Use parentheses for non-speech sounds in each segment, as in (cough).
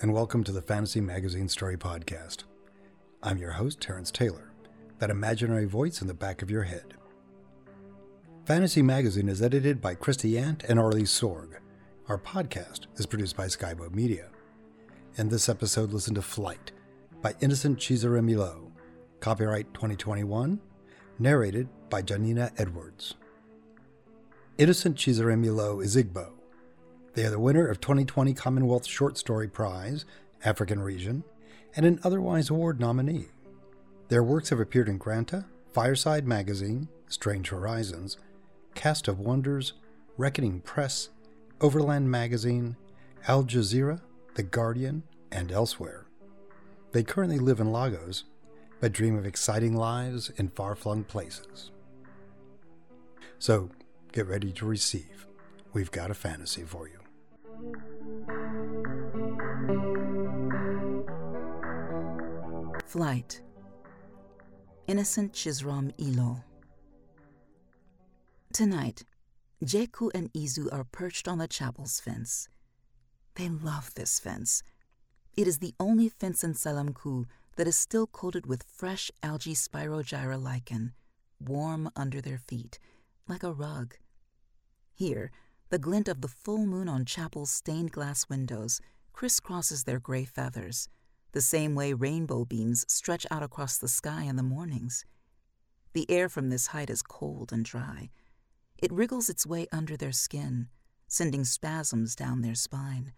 And welcome to the Fantasy Magazine Story Podcast. I'm your host, Terrence Taylor, that imaginary voice in the back of your head. Fantasy Magazine is edited by Christie Yant and Arley Sorg. Our podcast is produced by Skyboat Media. In this episode, listen to Flight by Innocent Chizaram Ilo, copyright 2021, narrated by Janina Edwards. Innocent Chizaram Ilo is Igbo, they are the winner of 2020 Commonwealth Short Story Prize, African Region, and an otherwise award nominee. Their works have appeared in Granta, Fireside Magazine, Strange Horizons, Cast of Wonders, Reckoning Press, Overland Magazine, Al Jazeera, The Guardian, and elsewhere. They currently live in Lagos, but dream of exciting lives in far flung places. So, get ready to receive. We've got a fantasy for you. Flight Innocent Chizaram Ilo. Tonight, Jekwu and Izu are perched on the chapel's fence. They love this fence. It is the only fence in Selemku that is still coated with fresh algae spirogyra lichen, warm under their feet, like a rug. Here, the glint of the full moon on chapel's stained glass windows crisscrosses their gray feathers, the same way rainbow beams stretch out across the sky in the mornings. The air from this height is cold and dry. It wriggles its way under their skin, sending spasms down their spine.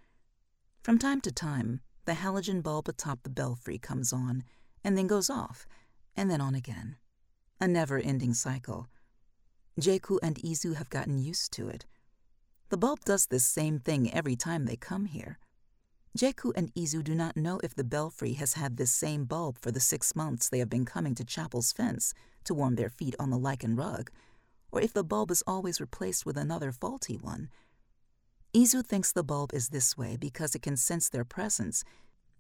From time to time, the halogen bulb atop the belfry comes on, and then goes off, and then on again. A never ending cycle. Jekwu and Izu have gotten used to it. The bulb does this same thing every time they come here. Jekwu and Izu do not know if the belfry has had this same bulb for the six months they have been coming to Chapel's fence to warm their feet on the lichen rug, or if the bulb is always replaced with another faulty one. Izu thinks the bulb is this way because it can sense their presence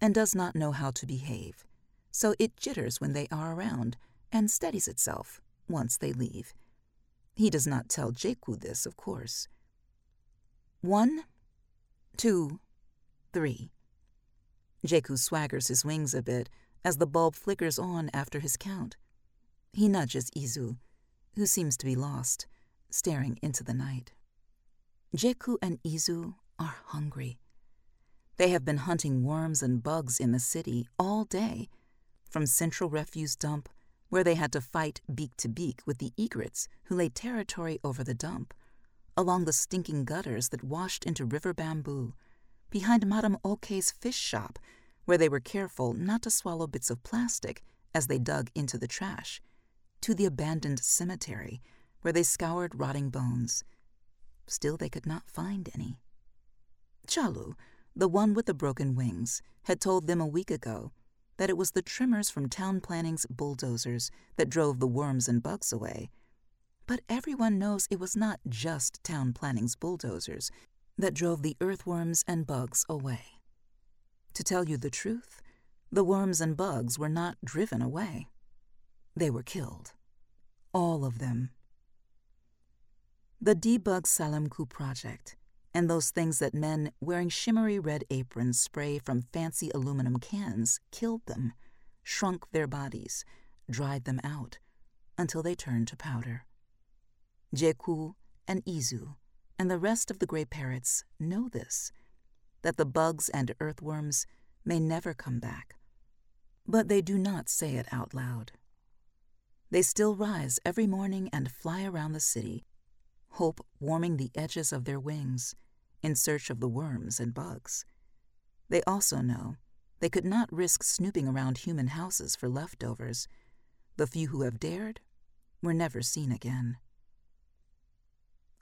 and does not know how to behave, so it jitters when they are around and steadies itself once they leave. He does not tell Jekwu this, of course. One, two, three. Jekwu swaggers his wings a bit as the bulb flickers on after his count. He nudges Izu, who seems to be lost, staring into the night. Jekwu and Izu are hungry. They have been hunting worms and bugs in the city all day, from Central Refuse Dump, where they had to fight beak to beak with the egrets who laid territory over the dump, along the stinking gutters that washed into river bamboo, behind Madame Oke's fish shop, where they were careful not to swallow bits of plastic as they dug into the trash, to the abandoned cemetery, where they scoured rotting bones. Still, they could not find any. Chalu, the one with the broken wings, had told them a week ago that it was the trimmers from town planning's bulldozers that drove the worms and bugs away but everyone knows it was not just town planning's bulldozers that drove the earthworms and bugs away. To tell you the truth, the worms and bugs were not driven away. They were killed. All of them. The Debug Selemku project, and those things that men wearing shimmery red aprons spray from fancy aluminum cans, killed them, shrunk their bodies, dried them out, until they turned to powder. Jekwu, and Izu, and the rest of the gray parrots know this that the bugs and earthworms may never come back. But they do not say it out loud. They still rise every morning and fly around the city, hope warming the edges of their wings in search of the worms and bugs. They also know they could not risk snooping around human houses for leftovers. The few who have dared were never seen again.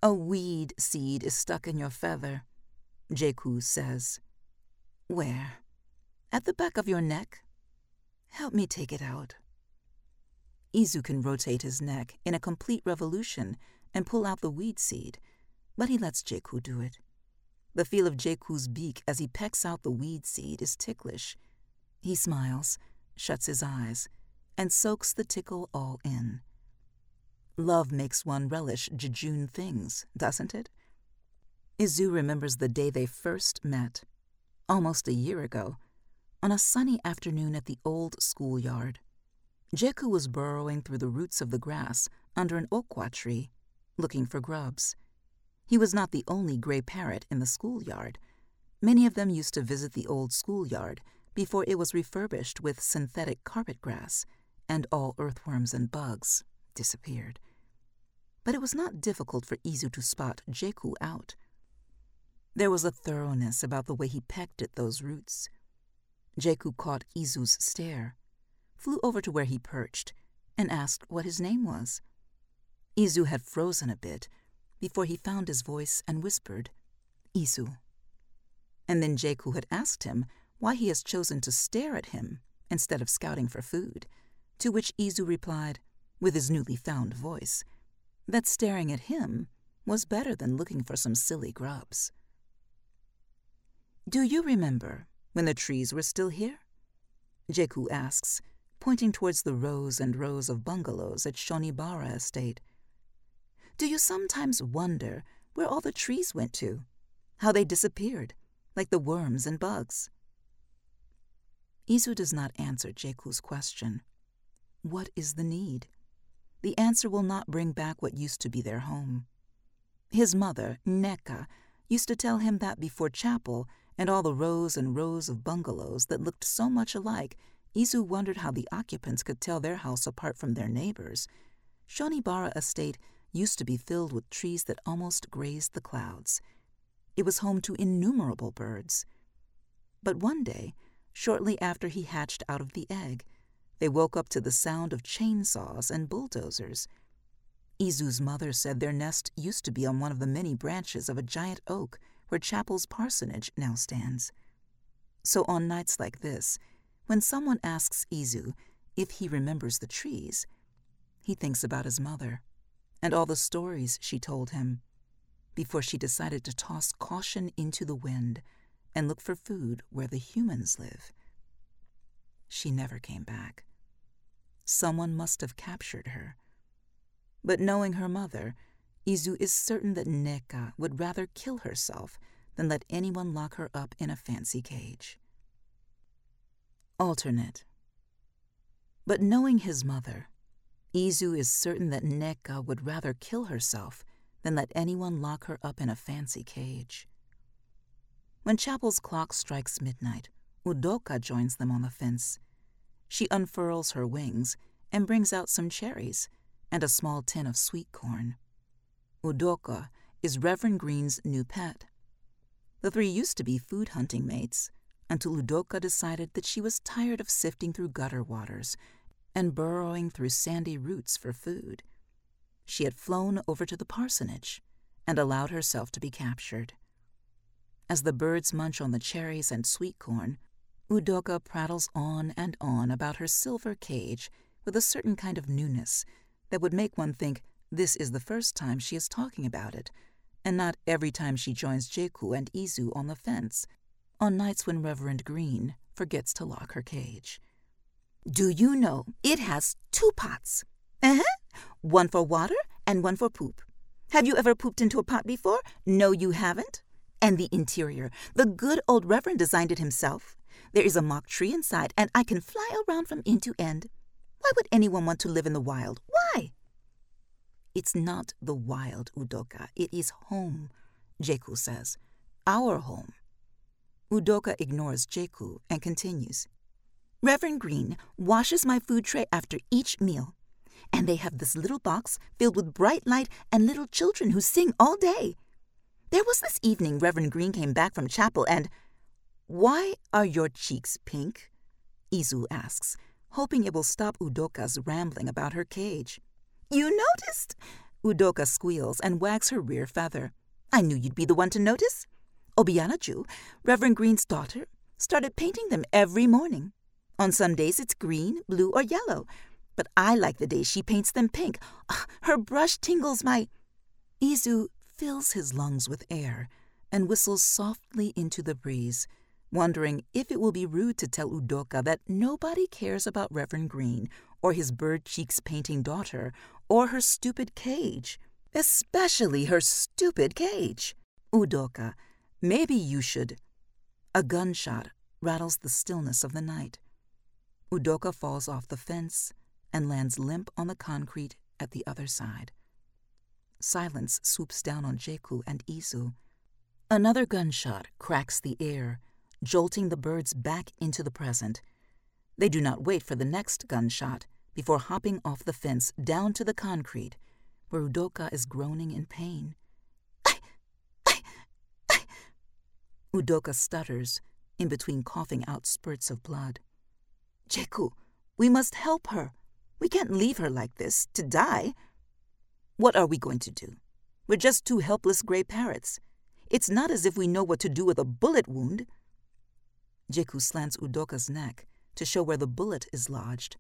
A weed seed is stuck in your feather, Jekwu says. Where? At the back of your neck? Help me take it out. Izu can rotate his neck in a complete revolution and pull out the weed seed, but he lets Jekwu do it. The feel of Jekwu's beak as he pecks out the weed seed is ticklish. He smiles, shuts his eyes, and soaks the tickle all in. Love makes one relish jejune things, doesn't it? Izu remembers the day they first met, almost a year ago, on a sunny afternoon at the old schoolyard. Jekwu was burrowing through the roots of the grass under an okwa tree, looking for grubs. He was not the only gray parrot in the schoolyard. Many of them used to visit the old schoolyard before it was refurbished with synthetic carpet grass, and all earthworms and bugs disappeared. But it was not difficult for Izu to spot Jekwu out. There was a thoroughness about the way he pecked at those roots. Jekwu caught Izu's stare flew over to where he perched and asked what his name was. Izu had frozen a bit before he found his voice and whispered, Izu. And then Jekwu had asked him why he has chosen to stare at him instead of scouting for food, to which Izu replied, with his newly found voice, that staring at him was better than looking for some silly grubs. Do you remember when the trees were still here? Jekwu asks, pointing towards the rows and rows of bungalows at Shonibara Estate. Do you sometimes wonder where all the trees went to? How they disappeared, like the worms and bugs? Izu does not answer Jekwu's question. What is the need? The answer will not bring back what used to be their home. His mother, Neka, used to tell him that before chapel and all the rows and rows of bungalows that looked so much alike Izu wondered how the occupants could tell their house apart from their neighbors. Shonibara Estate used to be filled with trees that almost grazed the clouds. It was home to innumerable birds. But one day, shortly after he hatched out of the egg, they woke up to the sound of chainsaws and bulldozers. Izu's mother said their nest used to be on one of the many branches of a giant oak where Chapel's parsonage now stands. So on nights like this, when someone asks Izu if he remembers the trees, he thinks about his mother and all the stories she told him before she decided to toss caution into the wind and look for food where the humans live. She never came back. Someone must have captured her. But knowing her mother, Izu is certain that Neka would rather kill herself than let anyone lock her up in a fancy cage. Alternate. But knowing his mother, Izu is certain that Neka would rather kill herself than let anyone lock her up in a fancy cage. When Chapel's clock strikes midnight, Udoka joins them on the fence. She unfurls her wings and brings out some cherries and a small tin of sweet corn. Udoka is Reverend Green's new pet. The three used to be food hunting mates, until Udoka decided that she was tired of sifting through gutter waters and burrowing through sandy roots for food. She had flown over to the parsonage and allowed herself to be captured. As the birds munch on the cherries and sweet corn, Udoka prattles on and on about her silver cage with a certain kind of newness that would make one think this is the first time she is talking about it, and not every time she joins Jekwu and Izu on the fence on nights when Reverend Green forgets to lock her cage. Do you know it has two pots? Uh huh. One for water and one for poop. Have you ever pooped into a pot before? No, you haven't. And the interior. The good old Reverend designed it himself. There is a mock tree inside, and I can fly around from end to end. Why would anyone want to live in the wild? Why? It's not the wild, Udoka. It is home, Jekwu says. Our home. Udoka ignores Jekwu and continues. Reverend Green washes my food tray after each meal, and they have this little box filled with bright light and little children who sing all day. There was this evening Reverend Green came back from chapel and. Why are your cheeks pink? Izu asks, hoping it will stop Udoka's rambling about her cage. You noticed? Udoka squeals and wags her rear feather. I knew you'd be the one to notice. Obianaju, Reverend Green's daughter, started painting them every morning. On some days it's green, blue, or yellow, but I like the day she paints them pink. Ah, her brush tingles my. Izu fills his lungs with air and whistles softly into the breeze, wondering if it will be rude to tell Udoka that nobody cares about Reverend Green or his bird cheeks painting daughter or her stupid cage, especially her stupid cage. Udoka, maybe you should. A gunshot rattles the stillness of the night. Udoka falls off the fence and lands limp on the concrete at the other side. Silence swoops down on Jekwu and Izu. Another gunshot cracks the air, jolting the birds back into the present. They do not wait for the next gunshot before hopping off the fence down to the concrete, where Udoka is groaning in pain. (laughs) Udoka stutters in between coughing out spurts of blood. Jekwu, we must help her. We can't leave her like this, to die. What are we going to do? We're just two helpless gray parrots. It's not as if we know what to do with a bullet wound. Jekwu slants Udoka's neck to show where the bullet is lodged.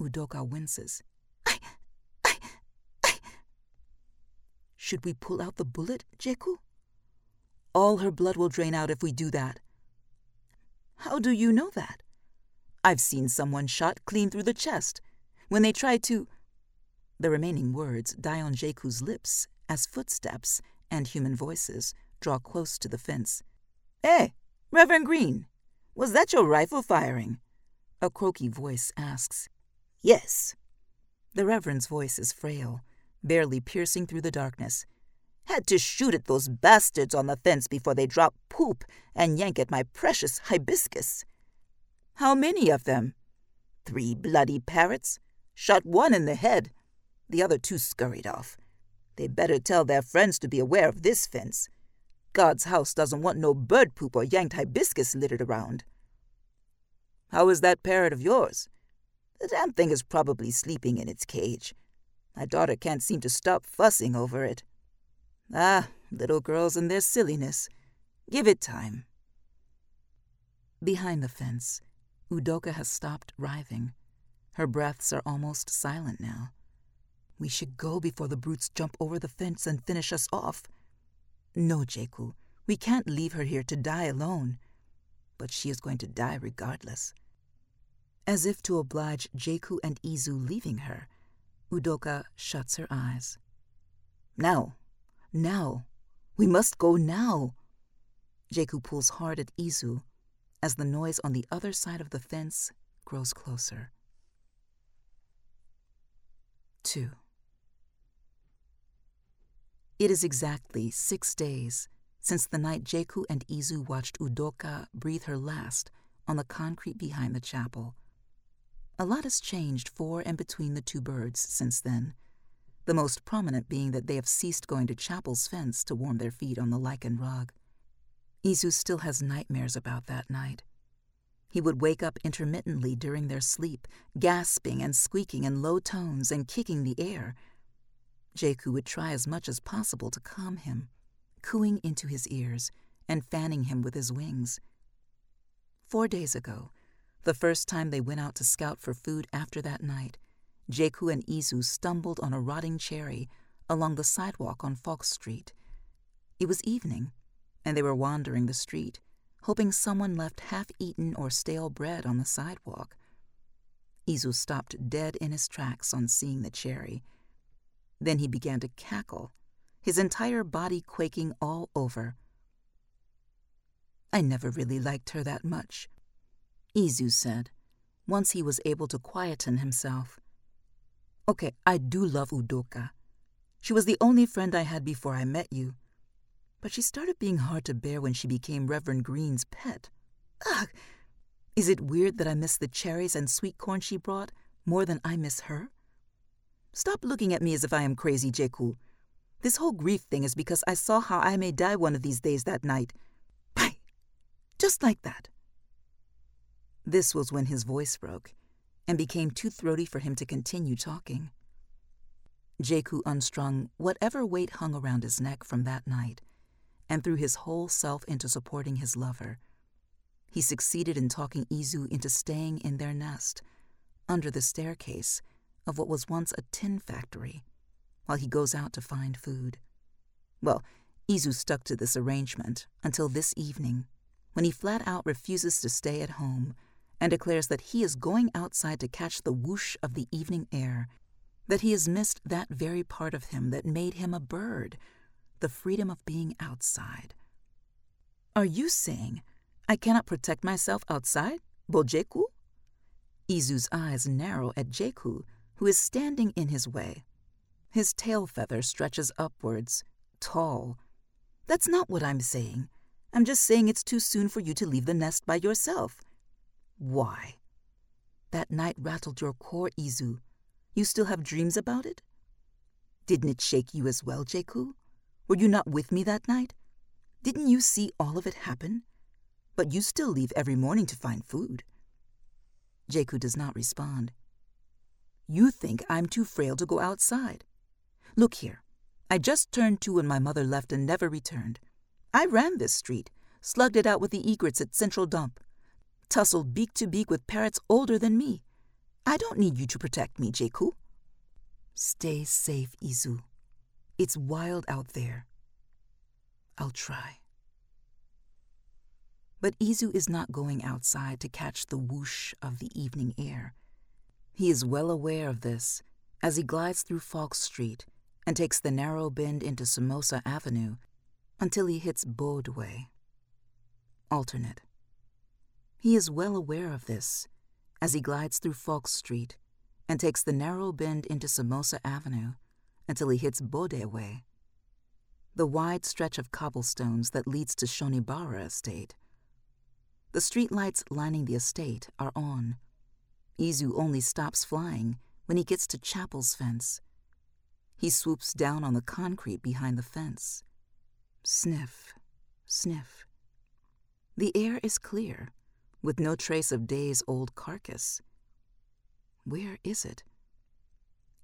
Udoka winces. I, I, I. Should we pull out the bullet, Jekwu? All her blood will drain out if we do that. How do you know that? I've seen someone shot clean through the chest. When they try to. The remaining words die on Jekwu's lips as footsteps and human voices draw close to the fence. Eh, Reverend Green, was that your rifle firing? A croaky voice asks. Yes. The Reverend's voice is frail, barely piercing through the darkness. Had to shoot at those bastards on the fence before they drop poop and yank at my precious hibiscus. How many of them? Three bloody parrots. Shot one in the head. The other two scurried off. They better tell their friends to be aware of this fence. God's house doesn't want no bird poop or yanked hibiscus littered around. How is that parrot of yours? The damn thing is probably sleeping in its cage. My daughter can't seem to stop fussing over it. Ah, little girls and their silliness. Give it time. Behind the fence, Udoka has stopped writhing. Her breaths are almost silent now. We should go before the brutes jump over the fence and finish us off. No, Jekwu, we can't leave her here to die alone. But she is going to die regardless. As if to oblige Jekwu and Izu leaving her, Udoka shuts her eyes. Now, now, we must go now. Jekwu pulls hard at Izu as the noise on the other side of the fence grows closer. 2. It is exactly six days since the night Jekwu and Izu watched Udoka breathe her last on the concrete behind the chapel. A lot has changed for and between the two birds since then, the most prominent being that they have ceased going to chapel's fence to warm their feet on the lichen rug. Izu still has nightmares about that night. He would wake up intermittently during their sleep, gasping and squeaking in low tones and kicking the air Jekwu would try as much as possible to calm him, cooing into his ears and fanning him with his wings. Four days ago, the first time they went out to scout for food after that night, Jekwu and Izu stumbled on a rotting cherry along the sidewalk on Fox Street. It was evening, and they were wandering the street, hoping someone left half eaten or stale bread on the sidewalk. Izu stopped dead in his tracks on seeing the cherry then he began to cackle, his entire body quaking all over. I never really liked her that much, Izu said, once he was able to quieten himself. Okay, I do love Udoka. She was the only friend I had before I met you. But she started being hard to bear when she became Reverend Green's pet. Ugh! Is it weird that I miss the cherries and sweet corn she brought more than I miss her? Stop looking at me as if I am crazy, Jekwu. This whole grief thing is because I saw how I may die one of these days that night. Bang! Just like that. This was when his voice broke and became too throaty for him to continue talking. Jekwu unstrung whatever weight hung around his neck from that night and threw his whole self into supporting his lover. He succeeded in talking Izu into staying in their nest, under the staircase of what was once a tin factory, while he goes out to find food. Well, Izu stuck to this arrangement until this evening, when he flat out refuses to stay at home and declares that he is going outside to catch the whoosh of the evening air, that he has missed that very part of him that made him a bird, the freedom of being outside. Are you saying I cannot protect myself outside, Bojeku? Izu's eyes narrow at Jekwu, who is standing in his way. His tail feather stretches upwards, tall. That's not what I'm saying. I'm just saying it's too soon for you to leave the nest by yourself. Why? That night rattled your core, Izu. You still have dreams about it? Didn't it shake you as well, Jekwu? Were you not with me that night? Didn't you see all of it happen? But you still leave every morning to find food. Jekwu does not respond. You think I'm too frail to go outside. Look here. I just turned two when my mother left and never returned. I ran this street, slugged it out with the egrets at Central Dump, tussled beak to beak with parrots older than me. I don't need you to protect me, Jekwu. Stay safe, Izu. It's wild out there. I'll try. But Izu is not going outside to catch the whoosh of the evening air. He is well aware of this as he glides through Falk Street and takes the narrow bend into Samosa Avenue until he hits Bodway. Alternate. He is well aware of this as he glides through Falk Street and takes the narrow bend into Samosa Avenue until he hits Bode Way, the wide stretch of cobblestones that leads to Shonibara Estate. The streetlights lining the estate are on. Izu only stops flying when he gets to Chapel's fence. He swoops down on the concrete behind the fence. Sniff, sniff. The air is clear with no trace of Day's old carcass. Where is it?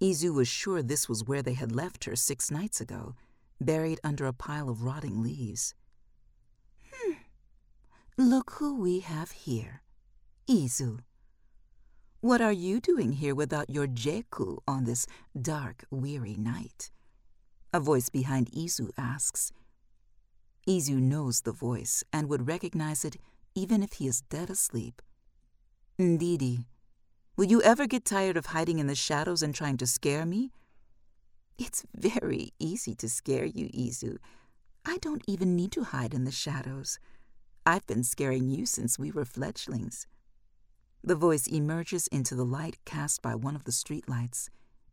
Izu was sure this was where they had left her six nights ago, buried under a pile of rotting leaves. Hmm. Look who we have here. Izu. What are you doing here without your Jekwu on this dark, weary night? A voice behind Izu asks. Izu knows the voice and would recognize it even if he is dead asleep. Ndidi, will you ever get tired of hiding in the shadows and trying to scare me? It's very easy to scare you, Izu. I don't even need to hide in the shadows. I've been scaring you since we were fledglings. The voice emerges into the light cast by one of the streetlights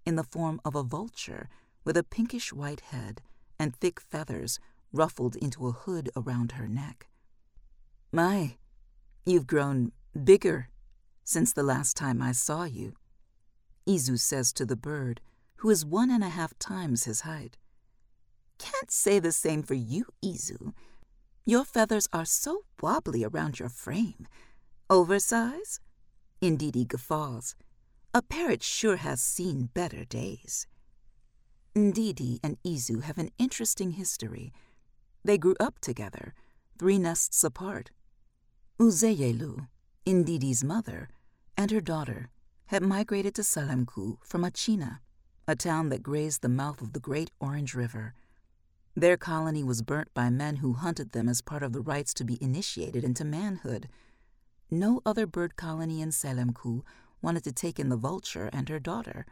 in the form of a vulture with a pinkish white head and thick feathers ruffled into a hood around her neck. My, you've grown bigger since the last time I saw you, Izu says to the bird, who is one and a half times his height. Can't say the same for you, Izu. Your feathers are so wobbly around your frame. Oversize? Ndidi guffaws. A parrot sure has seen better days. Ndidi and Izu have an interesting history. They grew up together, three nests apart, Uzeyelu, Ndidi's mother, and her daughter had migrated to Selemku from Achina, a town that grazed the mouth of the great Orange River. Their colony was burnt by men who hunted them as part of the rites to be initiated into manhood. No other bird colony in Selemku wanted to take in the vulture and her daughter.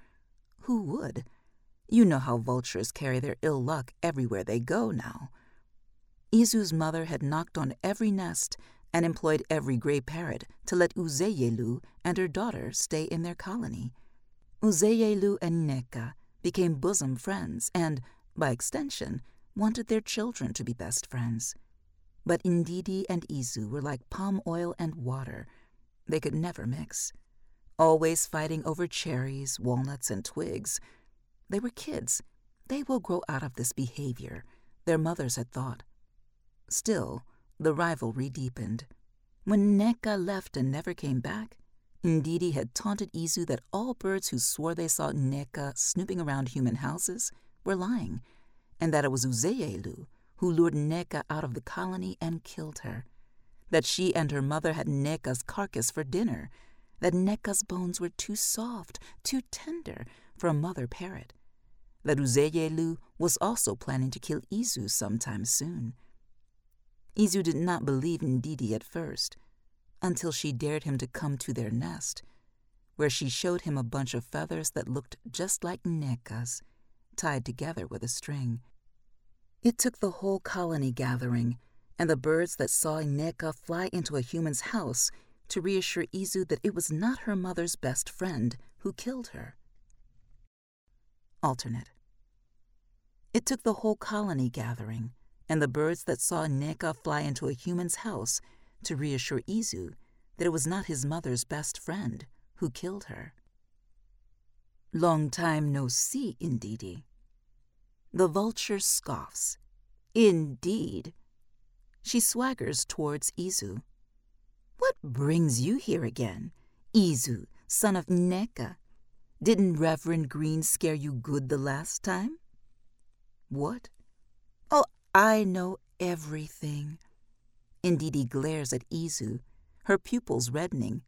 Who would? You know how vultures carry their ill luck everywhere they go now. Izu's mother had knocked on every nest and employed every gray parrot to let Uzeyelu and her daughter stay in their colony. Uzeyelu and Neka became bosom friends and, by extension, wanted their children to be best friends. But Ndidi and Izu were like palm oil and water. They could never mix. Always fighting over cherries, walnuts, and twigs. They were kids. They will grow out of this behavior, their mothers had thought. Still, the rivalry deepened. When Neka left and never came back, Ndidi had taunted Izu that all birds who swore they saw Nneka snooping around human houses were lying, and that it was Uzeyelu who lured Nneka out of the colony and killed her, that she and her mother had Nneka's carcass for dinner, that Nneka's bones were too soft, too tender for a mother parrot, that Uzeyelu was also planning to kill Izu sometime soon. Izu did not believe Ndidi at first, until she dared him to come to their nest, where she showed him a bunch of feathers that looked just like Nneka's, tied together with a string. It took the whole colony gathering and the birds that saw Nneka fly into a human's house to reassure Izu that it was not her mother's best friend who killed her. Alternate. It took the whole colony gathering and the birds that saw Nneka fly into a human's house to reassure Izu that it was not his mother's best friend who killed her. Long time no see, Ndidi. The vulture scoffs. Indeed. She swaggers towards Izu. What brings you here again? Izu, son of Neka? Didn't Reverend Green scare you good the last time? What? Oh, I know everything. Ndidi glares at Izu, her pupils reddening.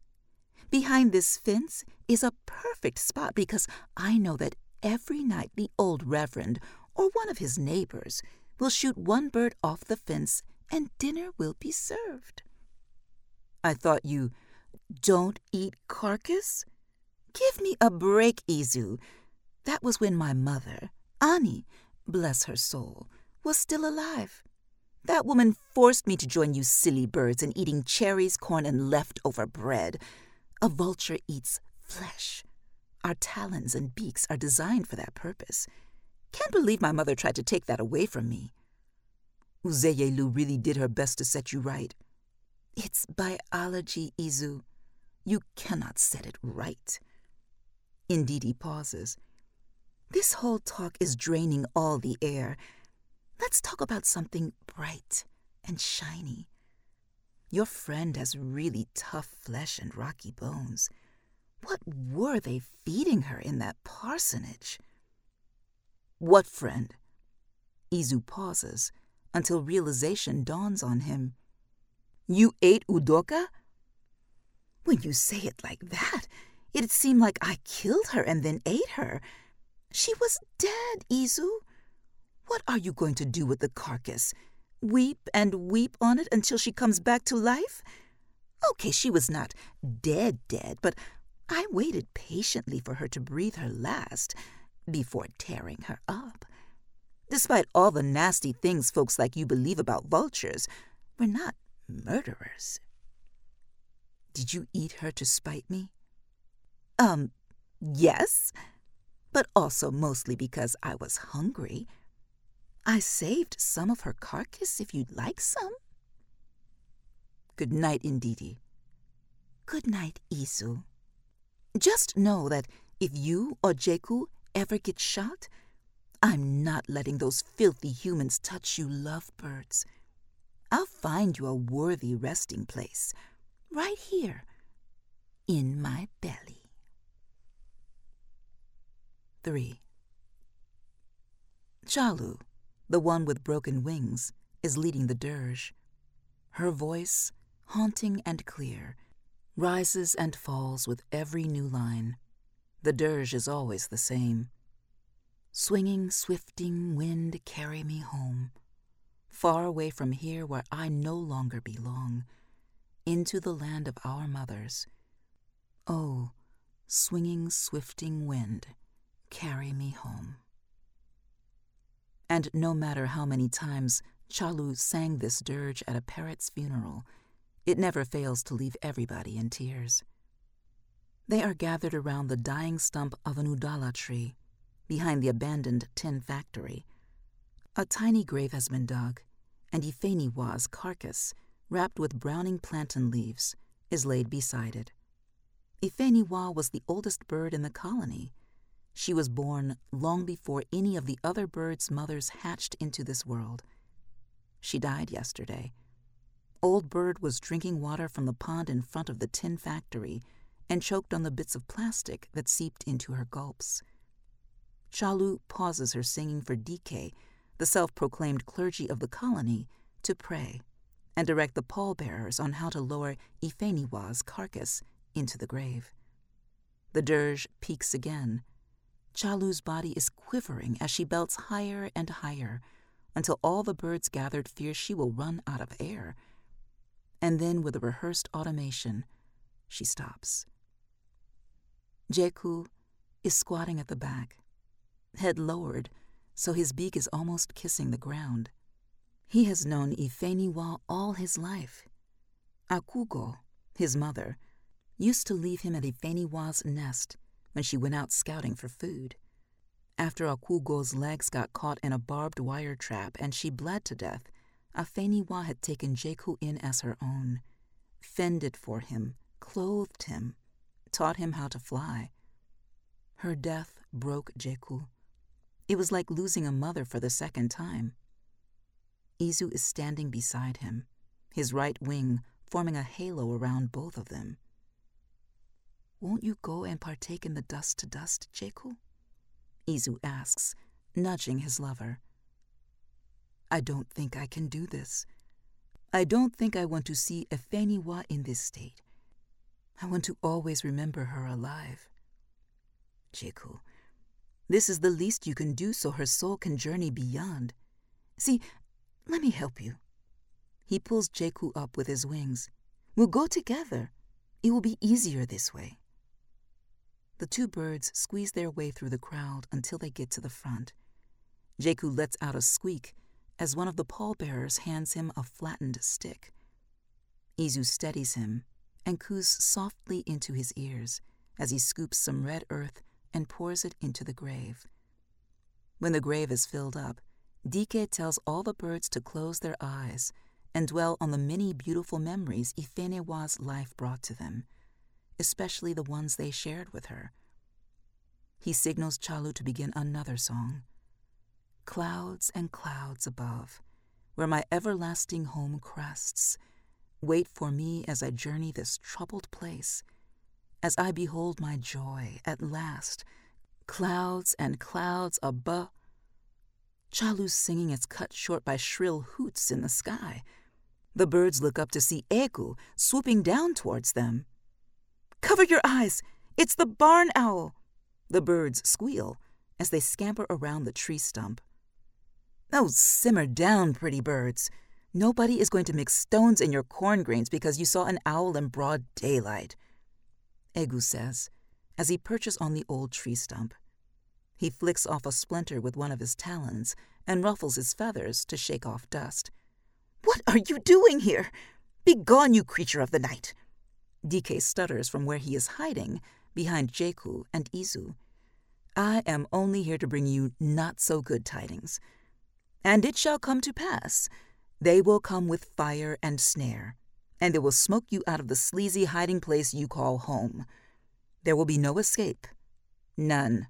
Behind this fence is a perfect spot because I know that every night the old reverend or one of his neighbors will shoot one bird off the fence and dinner will be served. I thought you don't eat carcass? Give me a break, Izu. That was when my mother, Ani, bless her soul, was still alive. That woman forced me to join you silly birds in eating cherries, corn, and leftover bread. A vulture eats flesh. Our talons and beaks are designed for that purpose. Can't believe my mother tried to take that away from me. Uzeyelu really did her best to set you right. It's biology, Izu. You cannot set it right. Indeed, he pauses. This whole talk is draining all the air. Let's talk about something bright and shiny. Your friend has really tough flesh and rocky bones. What were they feeding her in that parsonage? What friend? Izu pauses until realization dawns on him. You ate Udoka? When you say it like that, it'd seem like I killed her and then ate her. She was dead, Izu. What are you going to do with the carcass? Weep and weep on it until she comes back to life? Okay, she was not dead, dead, but I waited patiently for her to breathe her last before tearing her up. Despite all the nasty things folks like you believe about vultures, we're not murderers. Did you eat her to spite me? Um, yes, but also mostly because I was hungry. I saved some of her carcass if you'd like some. Good night, Ndidi. Good night, Izu. Just know that if you or Jekwu ever get shot, I'm not letting those filthy humans touch you lovebirds. I'll find you a worthy resting place, right here, in my belly. 3. Chalu the one with broken wings, is leading the dirge. Her voice, haunting and clear, rises and falls with every new line. The dirge is always the same. Swinging, swifting wind, carry me home, far away from here where I no longer belong, into the land of our mothers. Oh, swinging, swifting wind, carry me home and no matter how many times Chalu sang this dirge at a parrot's funeral, it never fails to leave everybody in tears. They are gathered around the dying stump of an udala tree, behind the abandoned tin factory. A tiny grave has been dug, and Ifeniwa's carcass, wrapped with browning plantain leaves, is laid beside it. Ifeniwa was the oldest bird in the colony she was born long before any of the other birds' mothers hatched into this world. She died yesterday. Old Bird was drinking water from the pond in front of the tin factory and choked on the bits of plastic that seeped into her gulps. Chalu pauses her singing for Dike, the self proclaimed clergy of the colony, to pray and direct the pallbearers on how to lower Ifeniwa's carcass into the grave. The dirge peaks again. Chalu's body is quivering as she belts higher and higher until all the birds gathered fear she will run out of air. And then, with a rehearsed automation, she stops. Jekwu is squatting at the back, head lowered so his beak is almost kissing the ground. He has known Ifeniwa all his life. Akugo, his mother, used to leave him at Ifeniwa's nest when she went out scouting for food. After Akugo's legs got caught in a barbed wire trap and she bled to death, Afeniwa had taken Jekwu in as her own, fended for him, clothed him, taught him how to fly. Her death broke Jekwu. It was like losing a mother for the second time. Izu is standing beside him, his right wing forming a halo around both of them. Won't you go and partake in the dust to dust, Jekwu? Izu asks, nudging his lover. I don't think I can do this. I don't think I want to see Efeniwa in this state. I want to always remember her alive. Jekwu, this is the least you can do so her soul can journey beyond. See, let me help you. He pulls Jekwu up with his wings. We'll go together. It will be easier this way. The two birds squeeze their way through the crowd until they get to the front. Jekwu lets out a squeak as one of the pallbearers hands him a flattened stick. Izu steadies him and coos softly into his ears as he scoops some red earth and pours it into the grave. When the grave is filled up, Dike tells all the birds to close their eyes and dwell on the many beautiful memories Ifenewa's life brought to them, especially the ones they shared with her. He signals Chalu to begin another song. Clouds and clouds above, where my everlasting home crests, wait for me as I journey this troubled place as I behold my joy at last, clouds and clouds above. Chalu's singing is cut short by shrill hoots in the sky. The birds look up to see Egu swooping down towards them. Cover your eyes! It's the barn owl! The birds squeal as they scamper around the tree stump. Oh, simmer down, pretty birds. Nobody is going to mix stones in your corn grains because you saw an owl in broad daylight. Egu says, as he perches on the old tree stump. He flicks off a splinter with one of his talons and ruffles his feathers to shake off dust. What are you doing here? Begone, you creature of the night! Dike stutters from where he is hiding, behind Jekwu and Izu. I am only here to bring you not so good tidings. And it shall come to pass. They will come with fire and snare and they will smoke you out of the sleazy hiding place you call home. There will be no escape. None.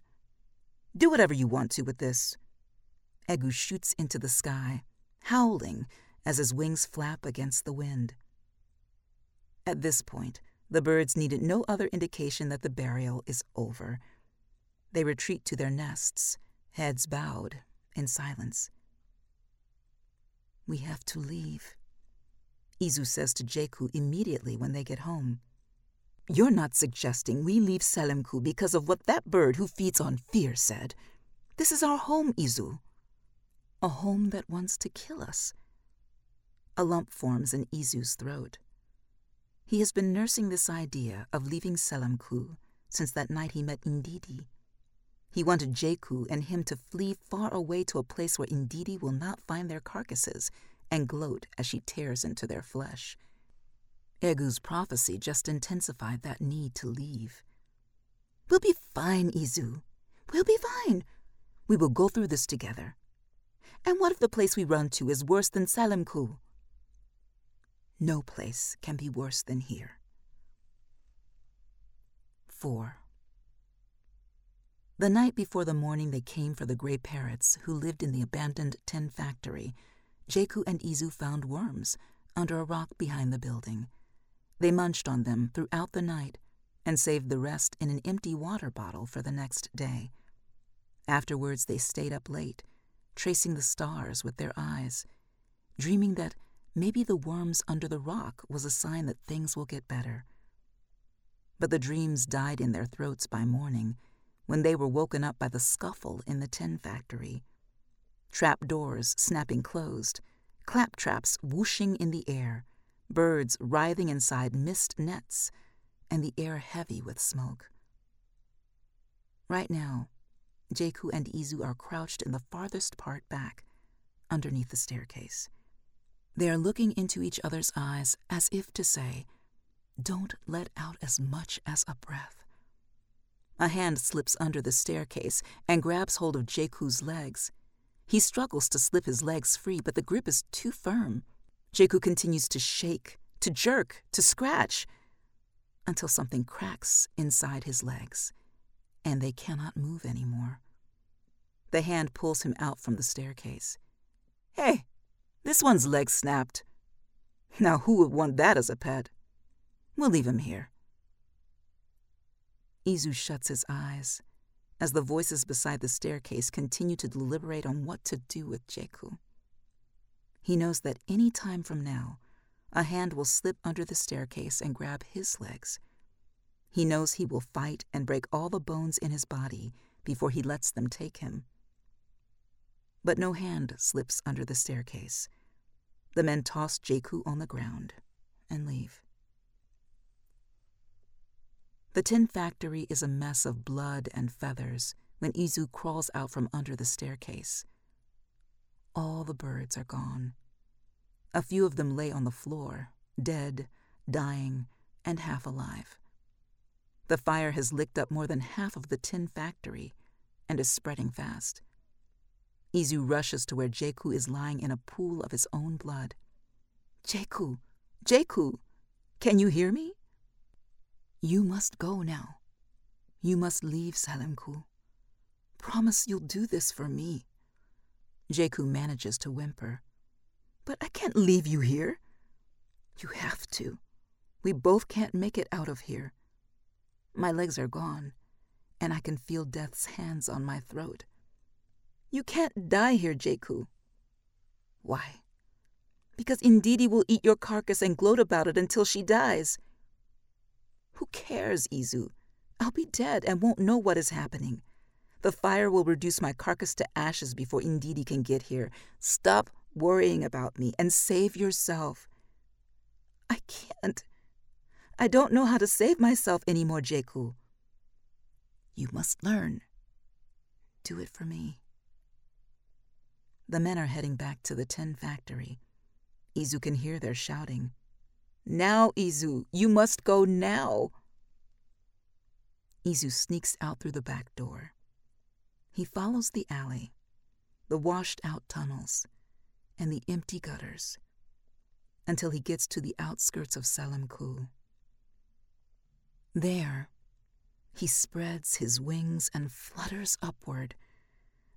Do whatever you want to with this. Egu shoots into the sky, howling as his wings flap against the wind. At this point, the birds needed no other indication that the burial is over. They retreat to their nests, heads bowed, in silence. We have to leave, Izu says to Jekwu immediately when they get home. You're not suggesting we leave Selemku because of what that bird who feeds on fear said. This is our home, Izu. A home that wants to kill us. A lump forms in Izu's throat. He has been nursing this idea of leaving Selemku since that night he met Indidi. He wanted Jekwu and him to flee far away to a place where Indidi will not find their carcasses and gloat as she tears into their flesh. Egu's prophecy just intensified that need to leave. We'll be fine, Izu. We'll be fine. We will go through this together. And what if the place we run to is worse than Selemku? No place can be worse than here. 4. The night before the morning they came for the gray parrots who lived in the abandoned tin factory, Jekwu and Izu found worms under a rock behind the building. They munched on them throughout the night and saved the rest in an empty water bottle for the next day. Afterwards, they stayed up late, tracing the stars with their eyes, dreaming that maybe the worms under the rock was a sign that things will get better. But the dreams died in their throats by morning when they were woken up by the scuffle in the tin factory. Trap doors snapping closed, claptraps whooshing in the air, birds writhing inside mist nets, and the air heavy with smoke. Right now, Jekwu and Izu are crouched in the farthest part back, underneath the staircase. They are looking into each other's eyes as if to say, Don't let out as much as a breath. A hand slips under the staircase and grabs hold of Jekwu's legs. He struggles to slip his legs free, but the grip is too firm. Jekwu continues to shake, to jerk, to scratch, until something cracks inside his legs, and they cannot move anymore. The hand pulls him out from the staircase. Hey, this one's leg snapped. Now, who would want that as a pet? We'll leave him here. Izu shuts his eyes as the voices beside the staircase continue to deliberate on what to do with Jekwu. He knows that any time from now, a hand will slip under the staircase and grab his legs. He knows he will fight and break all the bones in his body before he lets them take him. But no hand slips under the staircase. The men toss Jekwu on the ground and leave. The tin factory is a mess of blood and feathers when Izu crawls out from under the staircase. All the birds are gone. A few of them lay on the floor, dead, dying, and half alive. The fire has licked up more than half of the tin factory and is spreading fast. Izu rushes to where Jekwu is lying in a pool of his own blood. Jekwu, Jekwu, can you hear me? You must go now. You must leave Selemku. Promise you'll do this for me. Jekwu manages to whimper. But I can't leave you here. You have to. We both can't make it out of here. My legs are gone, and I can feel death's hands on my throat. You can't die here, Jekwu. Why? Because Indidi will eat your carcass and gloat about it until she dies. Who cares, Izu? I'll be dead and won't know what is happening. The fire will reduce my carcass to ashes before Indidi can get here. Stop worrying about me and save yourself. I can't. I don't know how to save myself anymore, Jekwu. You must learn. Do it for me. The men are heading back to the tin factory. Izu can hear their shouting. Now, Izu, you must go now. Izu sneaks out through the back door. He follows the alley, the washed out tunnels, and the empty gutters until he gets to the outskirts of Selemku. There, he spreads his wings and flutters upward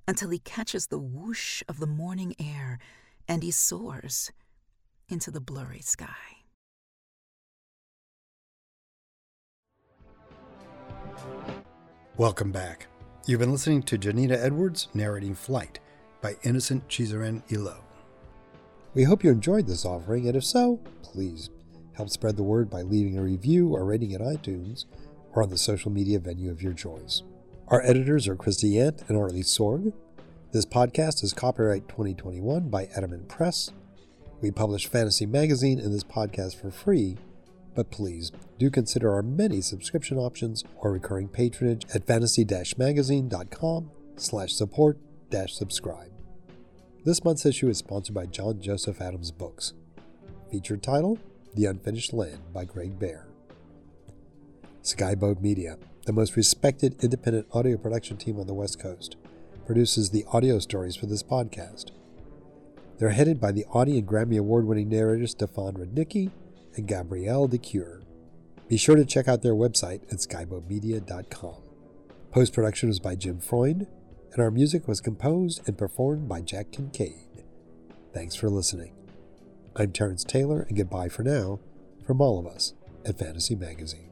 until he catches the whoosh of the morning air and he soars into the blurry sky. Welcome back. You've been listening to Janina Edwards narrating Flight by Innocent Chizaram Ilo. We hope you enjoyed this offering, and if so, please help spread the word by leaving a review or rating at iTunes or on the social media venue of your choice. Our editors are Christie Yant and Arley Sorg. This podcast is copyright 2021 by Adamant Press. We publish Fantasy Magazine and this podcast for free, but please do consider our many subscription options or recurring patronage at fantasy-magazine.com slash support subscribe. This month's issue is sponsored by John Joseph Adams Books. Featured title, The Unfinished Land by Greg Bear. Skyboat Media, the most respected independent audio production team on the West Coast, produces the audio stories for this podcast. They're headed by the Audie and Grammy Award winning narrator Stefan Rudnicki and Gabrielle de Cuir. Be sure to check out their website at skyboatmedia.com. Post production was by Jim Freund, and our music was composed and performed by Jack Kincaid. Thanks for listening. I'm Terrence Taylor, and goodbye for now from all of us at Fantasy Magazine.